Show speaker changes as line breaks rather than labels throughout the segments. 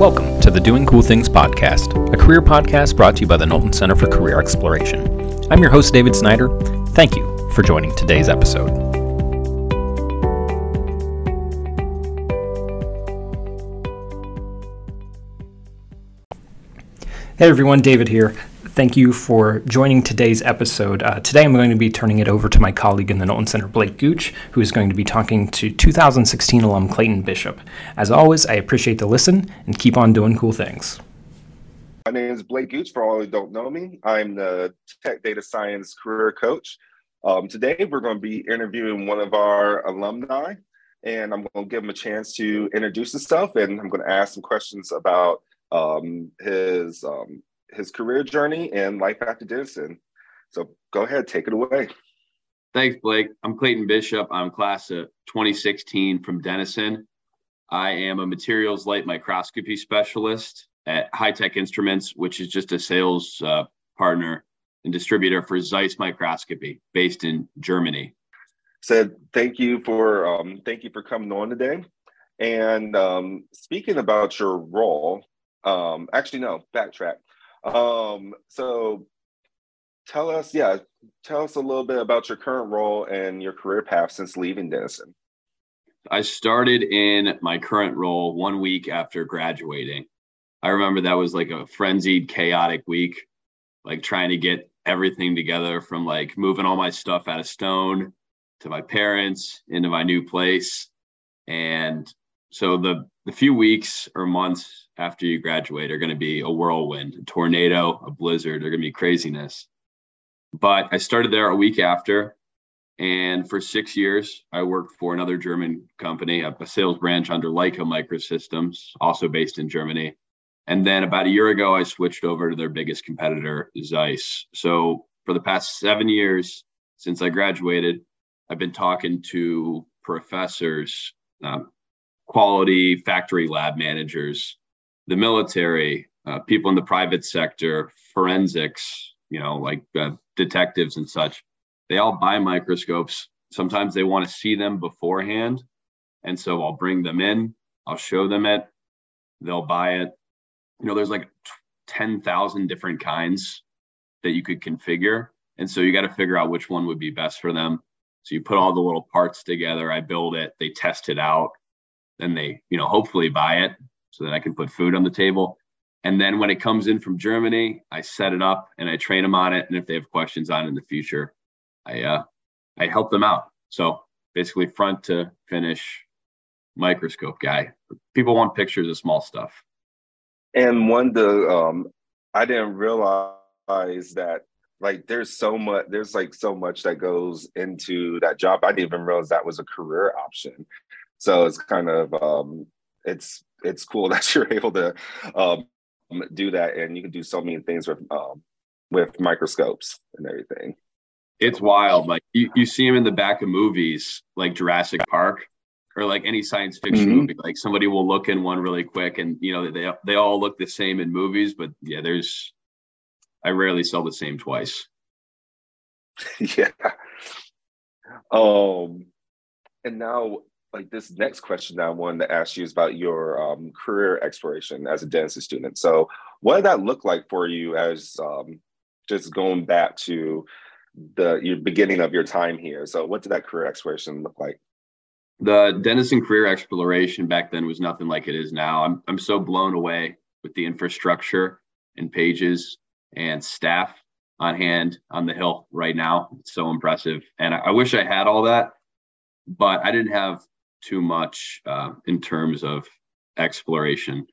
Welcome to the Doing Cool Things podcast, a career podcast brought to you by the Knowlton Center for Career Exploration. I'm your host, David Snyder. Thank you for joining today's episode. Hey everyone, David here. Thank you for joining today's episode. Uh, today I'm going to be turning it over to my colleague in the Knowlton Center, Blake Gooch, who is going to be talking to 2016 alum Clayton Bishop. As always, I appreciate the listen and keep on doing cool things.
My name is Blake Gooch. For all who don't know me, I'm the Tech Data Science Career Coach. Um, today we're going to be interviewing one of our alumni, and I'm going to give him a chance to introduce himself, and I'm going to ask some questions about um, his um, his career journey and life after Denison. So go ahead, take it away.
Thanks, Blake. I'm Clayton Bishop. I'm class of 2016 from Denison. I am a materials light microscopy specialist at Hitech Instruments, which is just a sales uh, partner and distributor for Zeiss Microscopy, based in Germany.
Said thank you for um, thank you for coming on today. And um, speaking about your role, um, actually no, backtrack. Um, so tell us, yeah, tell us a little bit about your current role and your career path since leaving Denison.
I started in my current role one week after graduating. I remember that was like a frenzied, chaotic week, like trying to get everything together from like moving all my stuff out of stone to my parents into my new place. And so the the few weeks or months after you graduate are going to be a whirlwind, a tornado, a blizzard. They're going to be craziness. But I started there a week after, and for six years, I worked for another German company, a sales branch under Leica Microsystems, also based in Germany. And then about a year ago, I switched over to their biggest competitor, Zeiss. So for the past seven years since I graduated, I've been talking to professors, um, quality factory lab managers, the military, uh, people in the private sector, forensics, you know, like uh, detectives and such. They all buy microscopes. Sometimes they want to see them beforehand. And so I'll bring them in, I'll show them it, they'll buy it. You know, there's like 10,000 different kinds that you could configure. And so you got to figure out which one would be best for them. So you put all the little parts together, I build it, they test it out, then they, you know, hopefully buy it so that I can put food on the table. And then when it comes in from Germany, I set it up and I train them on it. And if they have questions on in the future, I uh, I help them out. So basically, front to finish microscope guy. People want pictures of small stuff.
And one the um, I didn't realize that like there's so much there's like so much that goes into that job. I didn't even realize that was a career option. So it's kind of um, it's it's cool that you're able to um, do that, and you can do so many things with um, with microscopes and everything.
It's wild. Like you, you see them in the back of movies like Jurassic Park or like any science fiction mm-hmm. movie. Like somebody will look in one really quick, and you know they they all look the same in movies, but yeah, there's I rarely sell the same twice.
yeah. Um, and now like this next question that I wanted to ask you is about your um, career exploration as a Denison student. So, what did that look like for you as um, just going back to the your beginning of your time here? So, what did that career exploration look like?
The Denison career exploration back then was nothing like it is now. I'm I'm so blown away with the infrastructure and pages and staff on hand on the hill right now. It's so impressive, and I, I wish I had all that but I didn't have too much uh, in terms of exploration.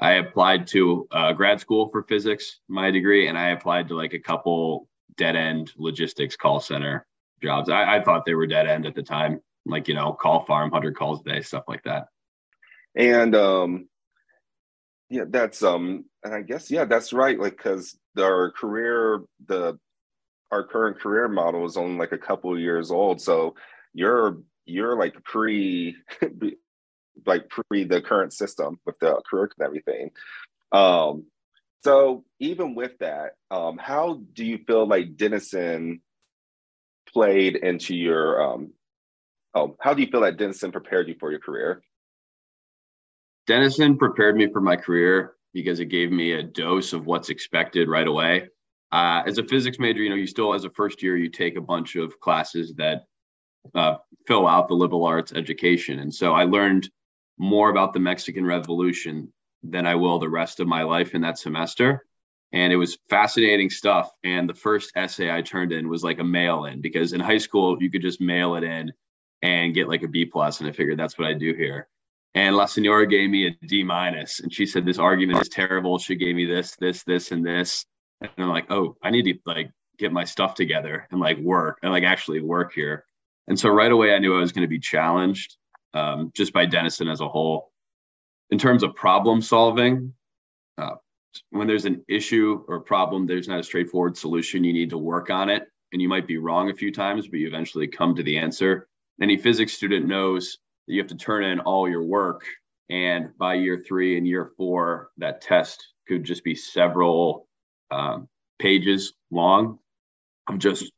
I applied to uh, grad school for physics, my degree, and I applied to like a couple dead end logistics call center jobs. I, I thought they were dead end at the time, like, you know, call farm, 100 calls a day, stuff like that.
And, um, yeah, that's, um, and I guess, yeah, that's right. Like, cause our career, the, our current career model is only like a couple years old. So you're you're like pre like pre the current system with the career and everything. Um, so even with that, um, how do you feel like Denison played into your um, oh, how do you feel that Denison prepared you for your career?
Denison prepared me for my career because it gave me a dose of what's expected right away. Uh, as a physics major, you know, you still, as a first year, you take a bunch of classes that uh, fill out the liberal arts education. And so I learned more about the Mexican Revolution than I will the rest of my life in that semester. And it was fascinating stuff. And the first essay I turned in was like a mail in because in high school, you could just mail it in and get like a B plus. And I figured that's what I do here. And La Senora gave me a D minus, and she said this argument is terrible. She gave me this, this, this, and this, and I'm like, oh, I need to like get my stuff together and like work and like actually work here. And so right away, I knew I was going to be challenged um, just by Denison as a whole. In terms of problem solving, uh, when there's an issue or problem, there's not a straightforward solution. You need to work on it, and you might be wrong a few times, but you eventually come to the answer. Any physics student knows that you have to turn in all your work. And by year three and year four, that test could just be several um, pages long of just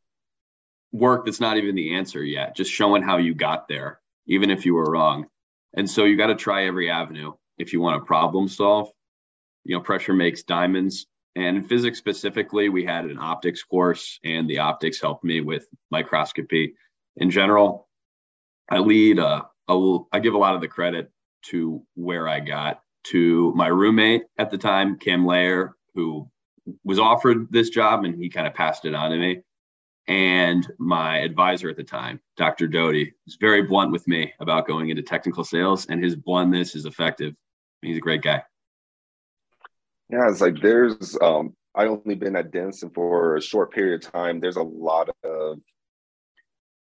work that's not even the answer yet, just showing how you got there, even if you were wrong. And so you got to try every avenue if you want to problem solve. You know, pressure makes diamonds. And in physics specifically, we had an optics course, and the optics helped me with microscopy in general. I lead a I give a lot of the credit to where I got to my roommate at the time, Cam Layer, who was offered this job and he kind of passed it on to me. And my advisor at the time, Dr. Doty, was very blunt with me about going into technical sales, and his bluntness is effective. He's a great guy.
Yeah, it's like there's um I only been at Denison for a short period of time. There's a lot of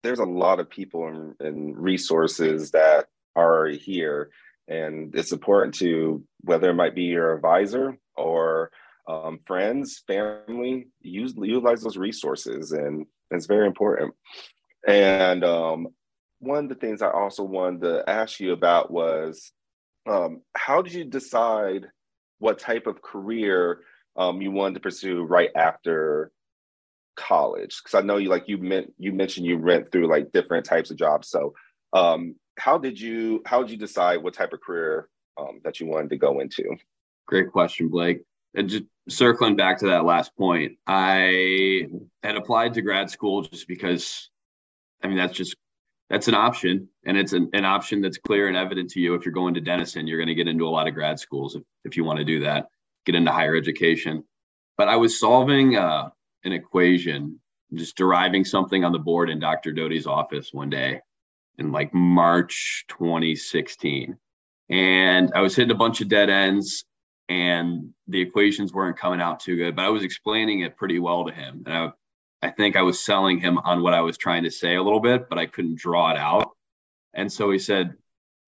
there's a lot of people and, and resources that are here and it's important to whether it might be your advisor or um, friends family use utilize those resources and it's very important and um, one of the things i also wanted to ask you about was um, how did you decide what type of career um, you wanted to pursue right after college? Because I know you like you meant you mentioned you went through like different types of jobs. So um, how did you how did you decide what type of career um, that you wanted to go into?
Great question, Blake. And just circling back to that last point, I had applied to grad school just because, I mean, that's just that's an option, and it's an, an option that's clear and evident to you. If you're going to Denison, you're going to get into a lot of grad schools if, if you want to do that, get into higher education. But I was solving uh, an equation, just deriving something on the board in Dr. Doty's office one day in like March 2016. And I was hitting a bunch of dead ends and the equations weren't coming out too good, but I was explaining it pretty well to him. And I, I think I was selling him on what I was trying to say a little bit, but I couldn't draw it out. And so he said,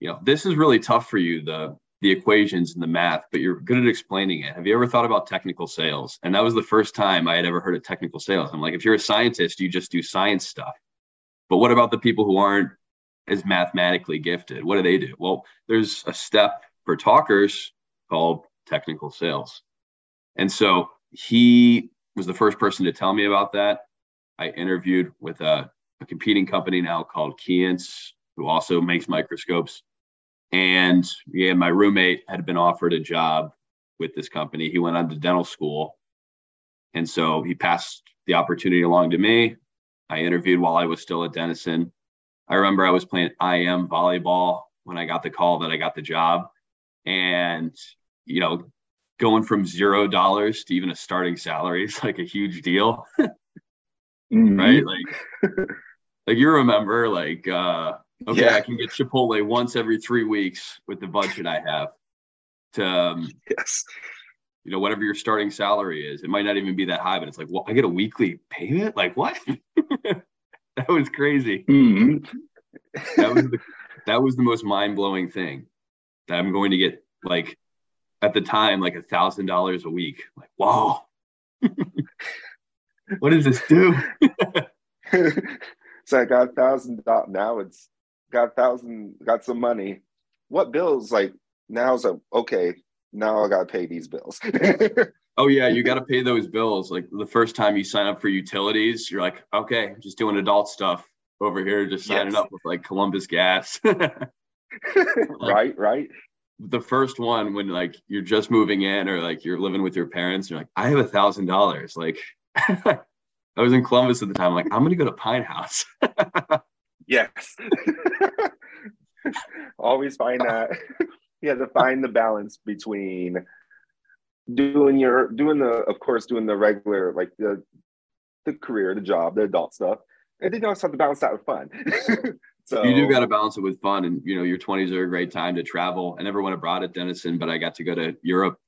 you know, this is really tough for you, the the equations and the math, but you're good at explaining it. Have you ever thought about technical sales? And that was the first time I had ever heard of technical sales. I'm like, if you're a scientist, you just do science stuff. But what about the people who aren't as mathematically gifted? What do they do? Well, there's a step for talkers called technical sales. And so he was the first person to tell me about that. I interviewed with a, a competing company now called Keyence, who also makes microscopes. And yeah, my roommate had been offered a job with this company. He went on to dental school. And so he passed the opportunity along to me. I interviewed while I was still at Denison. I remember I was playing IM volleyball when I got the call that I got the job. And, you know, going from zero dollars to even a starting salary is like a huge deal. mm-hmm. Right. Like, like you remember, like, uh, Okay, yeah. I can get Chipotle once every three weeks with the budget I have. To um,
yes,
you know whatever your starting salary is, it might not even be that high, but it's like, well, I get a weekly payment. Like what? that was crazy. Mm-hmm. that was the that was the most mind blowing thing that I'm going to get like at the time like a thousand dollars a week. Like wow, what does this do?
so I got a thousand dollars. Now it's got a thousand, got some money. What bills? Like now's a okay. Now I got to pay these bills.
oh yeah, you got to pay those bills. Like the first time you sign up for utilities, you're like, okay, just doing adult stuff over here, just signing yes. up with like Columbia Gas.
like, right, right.
The first one when like you're just moving in or like you're living with your parents, you're like, I have a thousand dollars. Like I was in Columbus at the time. I'm like, I'm gonna go to Pine House.
yes. Always find that. you have to find the balance between doing your doing the of course doing the regular like the the career, the job, the adult stuff. And then you also have to balance that with fun.
So you do got to balance it with fun. And you know, your 20s are a great time to travel. I never went abroad at Denison, but I got to go to Europe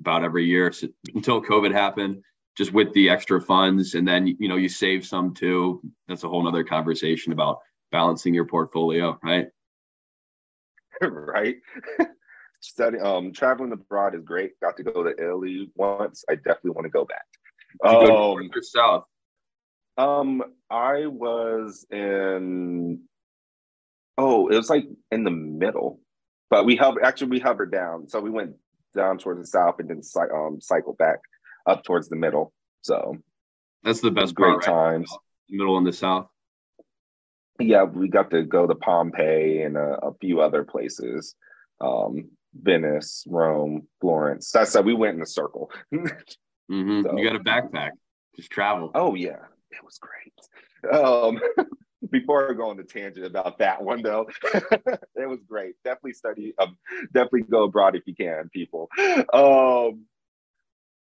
about every year so, until COVID happened, just with the extra funds. And then you know, you save some too. That's a whole nother conversation about balancing your portfolio, right?
right. Study um traveling abroad is great. Got to go to Italy once. I definitely want to go back.
Um, go north or south?
Um, I was in. Oh, it was like in the middle, but we hovered. Actually, we hovered down, so we went down towards the south and then um cycle back up towards the middle. So
that's the best
great
part,
right? times.
Middle and the south.
Yeah, we got to go to Pompeii and a, a few other places. Um, Venice, Rome, Florence. That's that we went in a circle.
Mm-hmm. So, you got a backpack, just travel.
Oh yeah, it was great. Um, before I go on the tangent about that one though, it was great. Definitely study. Um, definitely go abroad if you can, people. Um,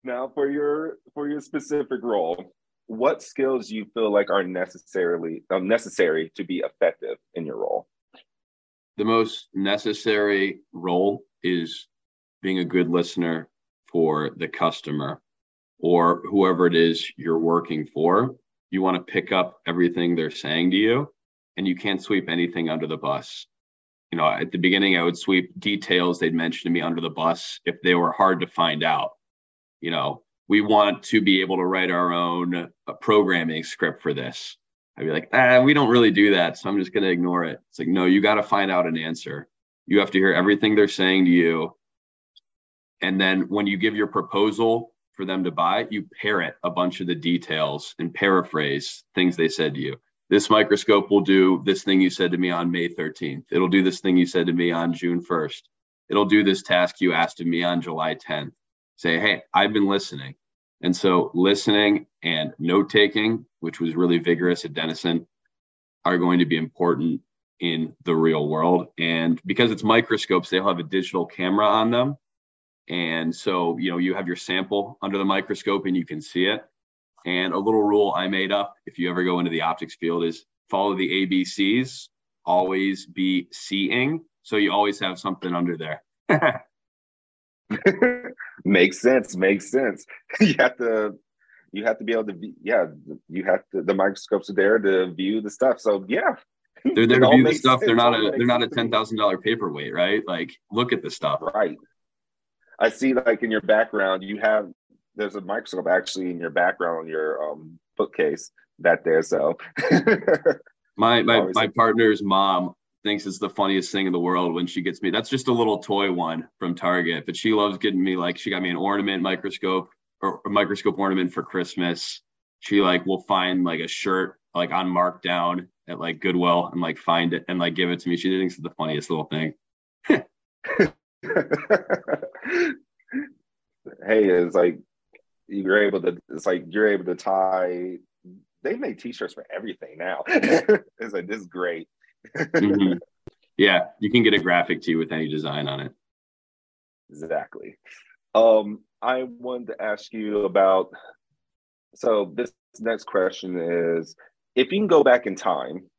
now for your for your specific role, what skills you feel like are necessarily um, necessary to be effective in your role?
The most necessary role is being a good listener for the customer or whoever it is you're working for, you want to pick up everything they're saying to you and you can't sweep anything under the bus. You know, at the beginning, I would sweep details they'd mentioned to me under the bus if they were hard to find out. You know, we want to be able to write our own uh, programming script for this. I'd be like, ah, we don't really do that. So I'm just going to ignore it. It's like, no, you got to find out an answer. You have to hear everything they're saying to you. And then when you give your proposal, for them to buy, you parrot a bunch of the details and paraphrase things they said to you. This microscope will do this thing you said to me on May 13th. It'll do this thing you said to me on June 1st. It'll do this task you asked of me on July 10th. Say, hey, I've been listening. And so listening and note taking, which was really vigorous at Denison, are going to be important in the real world. And because it's microscopes, they'll have a digital camera on them. And so, you know, you have your sample under the microscope and you can see it. And a little rule I made up if you ever go into the optics field is follow the ABCs, always be seeing. So you always have something under there.
makes sense. Makes sense. you have to you have to be able to be yeah, you have to the microscopes are there to view the stuff. So yeah.
They're there to view the stuff. Sense. They're not a they're not a ten thousand dollar paperweight, right? Like look at the stuff.
Right. I see like in your background, you have there's a microscope actually in your background on your um, bookcase that there. So
my my my partner's mom thinks it's the funniest thing in the world when she gets me. That's just a little toy one from Target, but she loves getting me like she got me an ornament microscope or a microscope ornament for Christmas. She like will find like a shirt like on markdown at like Goodwill and like find it and like give it to me. She thinks it's the funniest little thing.
hey, it's like you're able to. It's like you're able to tie. They make T-shirts for everything now. it's like this is great.
mm-hmm. Yeah, you can get a graphic tee with any design on it.
Exactly. Um, I wanted to ask you about. So this next question is: If you can go back in time,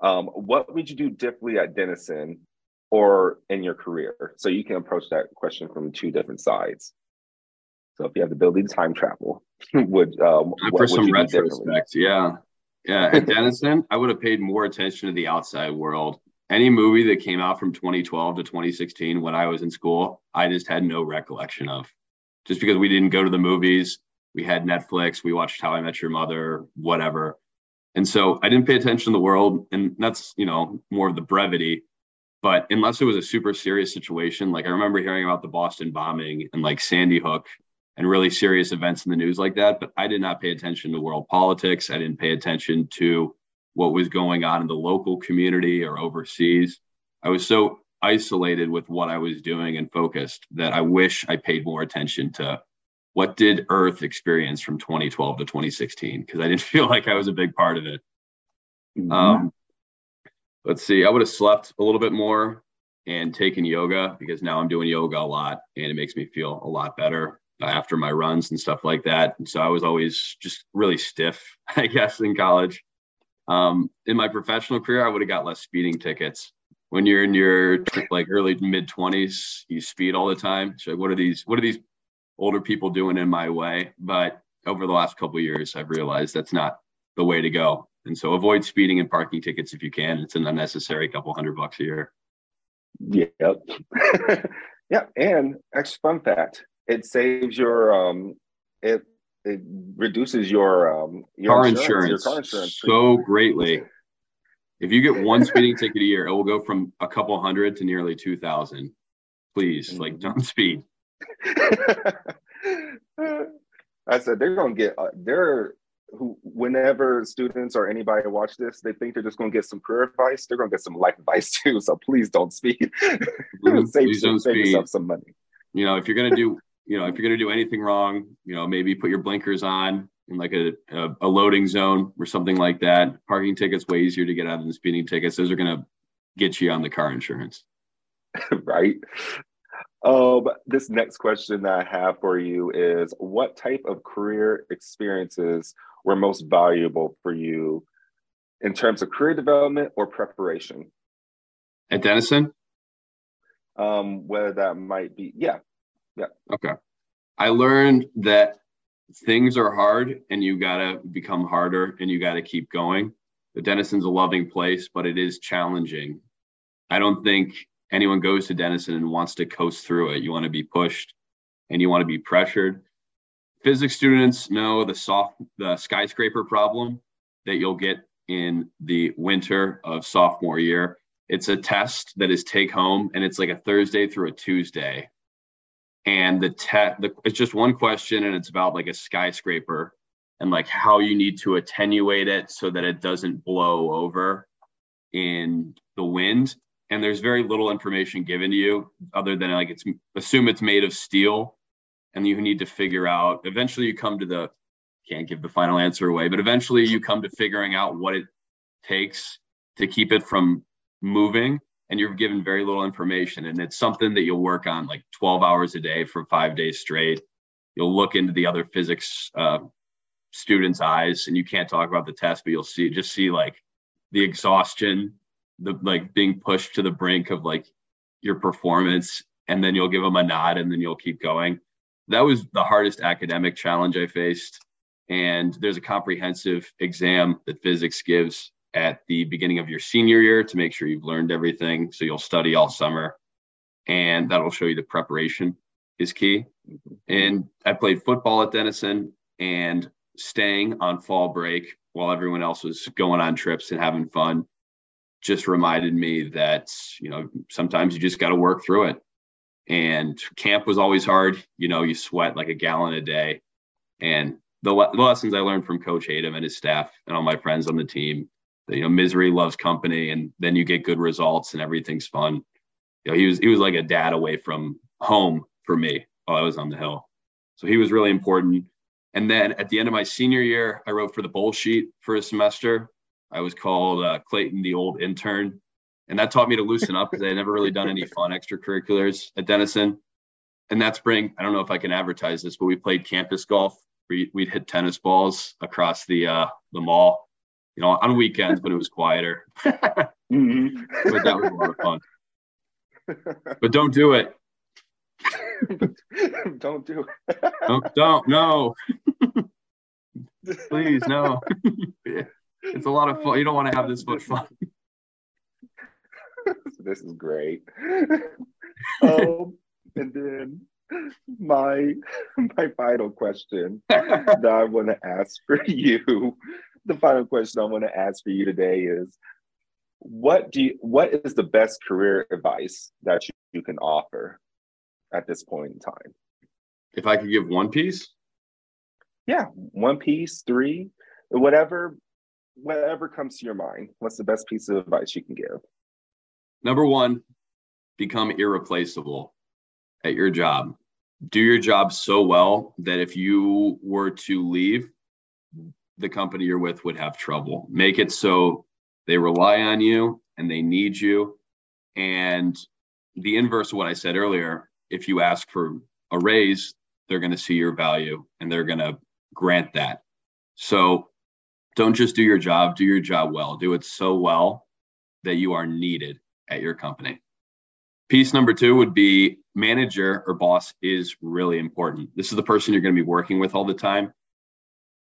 um, what would you do differently at Denison or in your career. So you can approach that question from two different sides. So if you have the ability to time travel, would um,
for some retrospect, yeah, yeah. At Denison, I would have paid more attention to the outside world. Any movie that came out from 2012 to 2016 when I was in school, I just had no recollection of, just because we didn't go to the movies. We had Netflix. We watched How I Met Your Mother, whatever. And so I didn't pay attention to the world, and that's you know more of the brevity but unless it was a super serious situation, like I remember hearing about the Boston bombing and like Sandy Hook and really serious events in the news like that. But I did not pay attention to world politics. I didn't pay attention to what was going on in the local community or overseas. I was so isolated with what I was doing and focused that I wish I paid more attention to what did Earth experience from 2012 to 2016 because I didn't feel like I was a big part of it. Mm-hmm. Um, let's see, I would have slept a little bit more and taken yoga because now I'm doing yoga a lot and it makes me feel a lot better after my runs and stuff like that. And so I was always just really stiff, I guess, in college. Um, in my professional career, I would have got less speeding tickets. When you're in your like early mid 20s, you speed all the time. So what are these? What are these older people doing in my way? But over the last couple years, I've realized that's not the way to go. And so avoid speeding and parking tickets if you can. It's an unnecessary couple hundred bucks a year.
Yep. yeah. And extra fun fact it saves your um it it reduces your um your
car insurance, insurance, your car insurance so greatly. If you get one speeding ticket a year, it will go from a couple hundred to nearly two thousand. Please, mm-hmm. like don't speed.
I said they're gonna get uh, they're who whenever students or anybody watch this, they think they're just gonna get some career advice. They're gonna get some life advice too. So please don't speed.
save, please don't save speed. yourself some money. You know, if you're gonna do you know, if you're going to do anything wrong, you know, maybe put your blinkers on in like a, a, a, loading zone or something like that. Parking tickets way easier to get out than speeding tickets. Those are going to get you on the car insurance.
right. Um, this next question that I have for you is what type of career experiences were most valuable for you in terms of career development or preparation?
At Denison?
Um, whether that might be, yeah, yeah.
Okay. I learned that things are hard and you got to become harder and you got to keep going. The Denison's a loving place, but it is challenging. I don't think anyone goes to Denison and wants to coast through it. You want to be pushed and you want to be pressured. Physics students know the soft the skyscraper problem that you'll get in the winter of sophomore year. It's a test that is take home and it's like a Thursday through a Tuesday. And the test, it's just one question and it's about like a skyscraper and like how you need to attenuate it so that it doesn't blow over in the wind. And there's very little information given to you other than like it's assume it's made of steel and you need to figure out eventually you come to the can't give the final answer away but eventually you come to figuring out what it takes to keep it from moving and you're given very little information. And it's something that you'll work on like 12 hours a day for five days straight. You'll look into the other physics uh, students eyes and you can't talk about the test but you'll see just see like the exhaustion the like being pushed to the brink of like your performance and then you'll give them a nod and then you'll keep going that was the hardest academic challenge i faced and there's a comprehensive exam that physics gives at the beginning of your senior year to make sure you've learned everything. So you'll study all summer, and that'll show you the preparation is key. And I played football at Denison and staying on fall break while everyone else was going on trips and having fun just reminded me that you know sometimes you just got to work through it and camp was always hard. You know you sweat like a gallon a day. And the, the lessons i learned from coach Adam and his staff and all my friends on the team you know misery loves company and then you get good results and everything's fun. You know he was he was like a dad away from home for me while i was on the hill. So he was really important. And then at the end of my senior year i wrote for the Bullsheet for a semester. I was called uh, clayton the old intern and that taught me to loosen up because i had never really done any fun extracurriculars at denison and that spring i don't know if i can advertise this but we played campus golf we'd hit tennis balls across the uh, the mall you know, on weekends but it was quieter. mm-hmm. But that was a lot of fun. But don't do it.
don't do it.
don't, don't, no. Please, no. it's a lot of fun. You don't want to have this much fun.
This is great. Um, and then my my final question that I want to ask for you the final question I want to ask for you today is what do you what is the best career advice that you, you can offer at this point in time?
If I could give one piece?
Yeah, one piece, three, whatever whatever comes to your mind. What's the best piece of advice you can give?
Number one, become irreplaceable at your job. Do your job so well that if you were to leave, the company you're with would have trouble. Make it so they rely on you and they need you. And the inverse of what I said earlier, if you ask for a raise, they're going to see your value and they're going to grant that. So don't just do your job, do your job well. Do it so well that you are needed at your company. Piece number two would be manager or boss is really important. This is the person you're going to be working with all the time.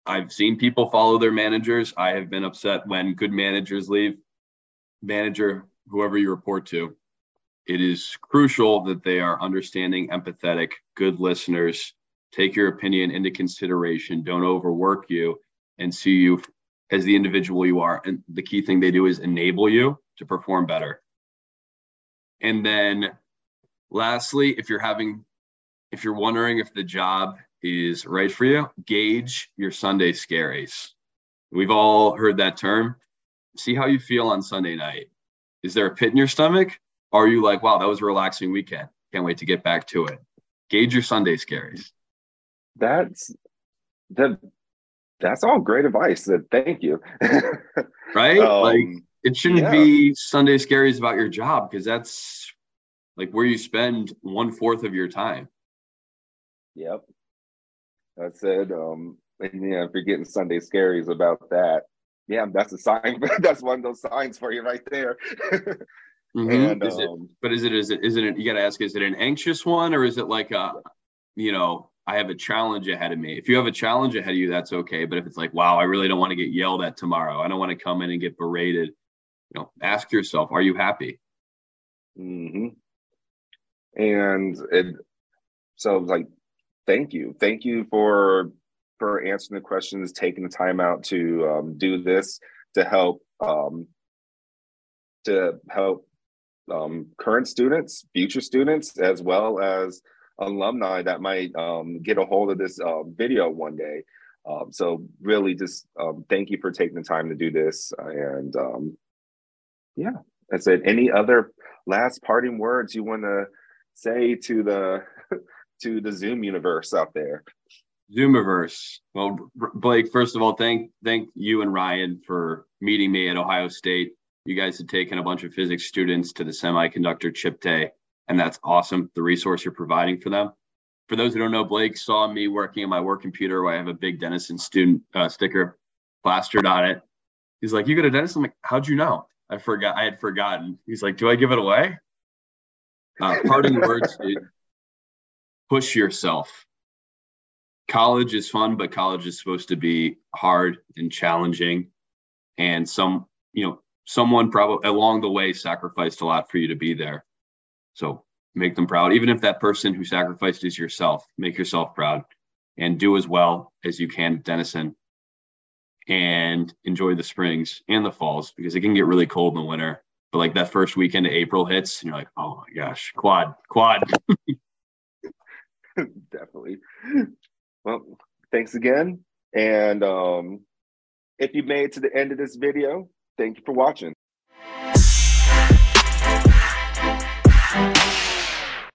I've seen people follow their managers. I have been upset when good managers leave. Manager, whoever you report to, it is crucial that they are understanding, empathetic, good listeners, take your opinion into consideration, don't overwork you, and see you as the individual you are. And the key thing they do is enable you to perform better. And then lastly, if you're having, if you're wondering if the job is right for you, gauge your Sunday scaries. We've all heard that term. See how you feel on Sunday night. Is there a pit in your stomach? Are you like, wow, that was a relaxing weekend? Can't wait to get back to it. Gauge your Sunday scaries.
That's that that's all great advice. Thank you.
right? Um, like it shouldn't yeah. be Sunday scaries about your job because that's like where you spend one fourth of your time.
Yep. I said, um, and yeah, if you're getting Sunday scaries about that, yeah, that's a sign. that's one of those signs for you right there.
mm-hmm. And is um, it, but is it is it is it you got to ask is it an anxious one or is it like a you know I have a challenge ahead of me. If you have a challenge ahead of you, that's okay. But if it's like, wow, I really don't want to get yelled at tomorrow. I don't want to come in and get berated you know, ask yourself, are you happy?
Mm-hmm. And it, so like, thank you, thank you for for answering the questions, taking the time out to um, do this to help um, to help um, current students, future students, as well as alumni that might um, get a hold of this uh, video one day. Um, so really, just um, thank you for taking the time to do this, and um, yeah. I said, any other last parting words you want to say to the to the Zoom universe out there?
Zoomiverse. Well, Blake, first of all, thank thank you and Ryan for meeting me at Ohio State. You guys had taken a bunch of physics students to the semiconductor chip day, and that's awesome. The resource you're providing for them. For those who don't know, Blake saw me working on my work computer where I have a big Denison student uh, sticker plastered on it. He's like, "You go to Denison?" I'm like, "How'd you know?" I forgot. I had forgotten. He's like, "Do I give it away?" Uh, parting words: dude, push yourself. College is fun, but college is supposed to be hard and challenging. And some, you know, someone probably along the way sacrificed a lot for you to be there. So make them proud. Even if that person who sacrificed is yourself, make yourself proud and do as well as you can, Denison and enjoy the springs and the falls because it can get really cold in the winter. But like that first weekend of April hits, and you're like, oh my gosh, quad, quad.
Definitely. Well, thanks again. And um, if you made it to the end of this video, thank you for watching.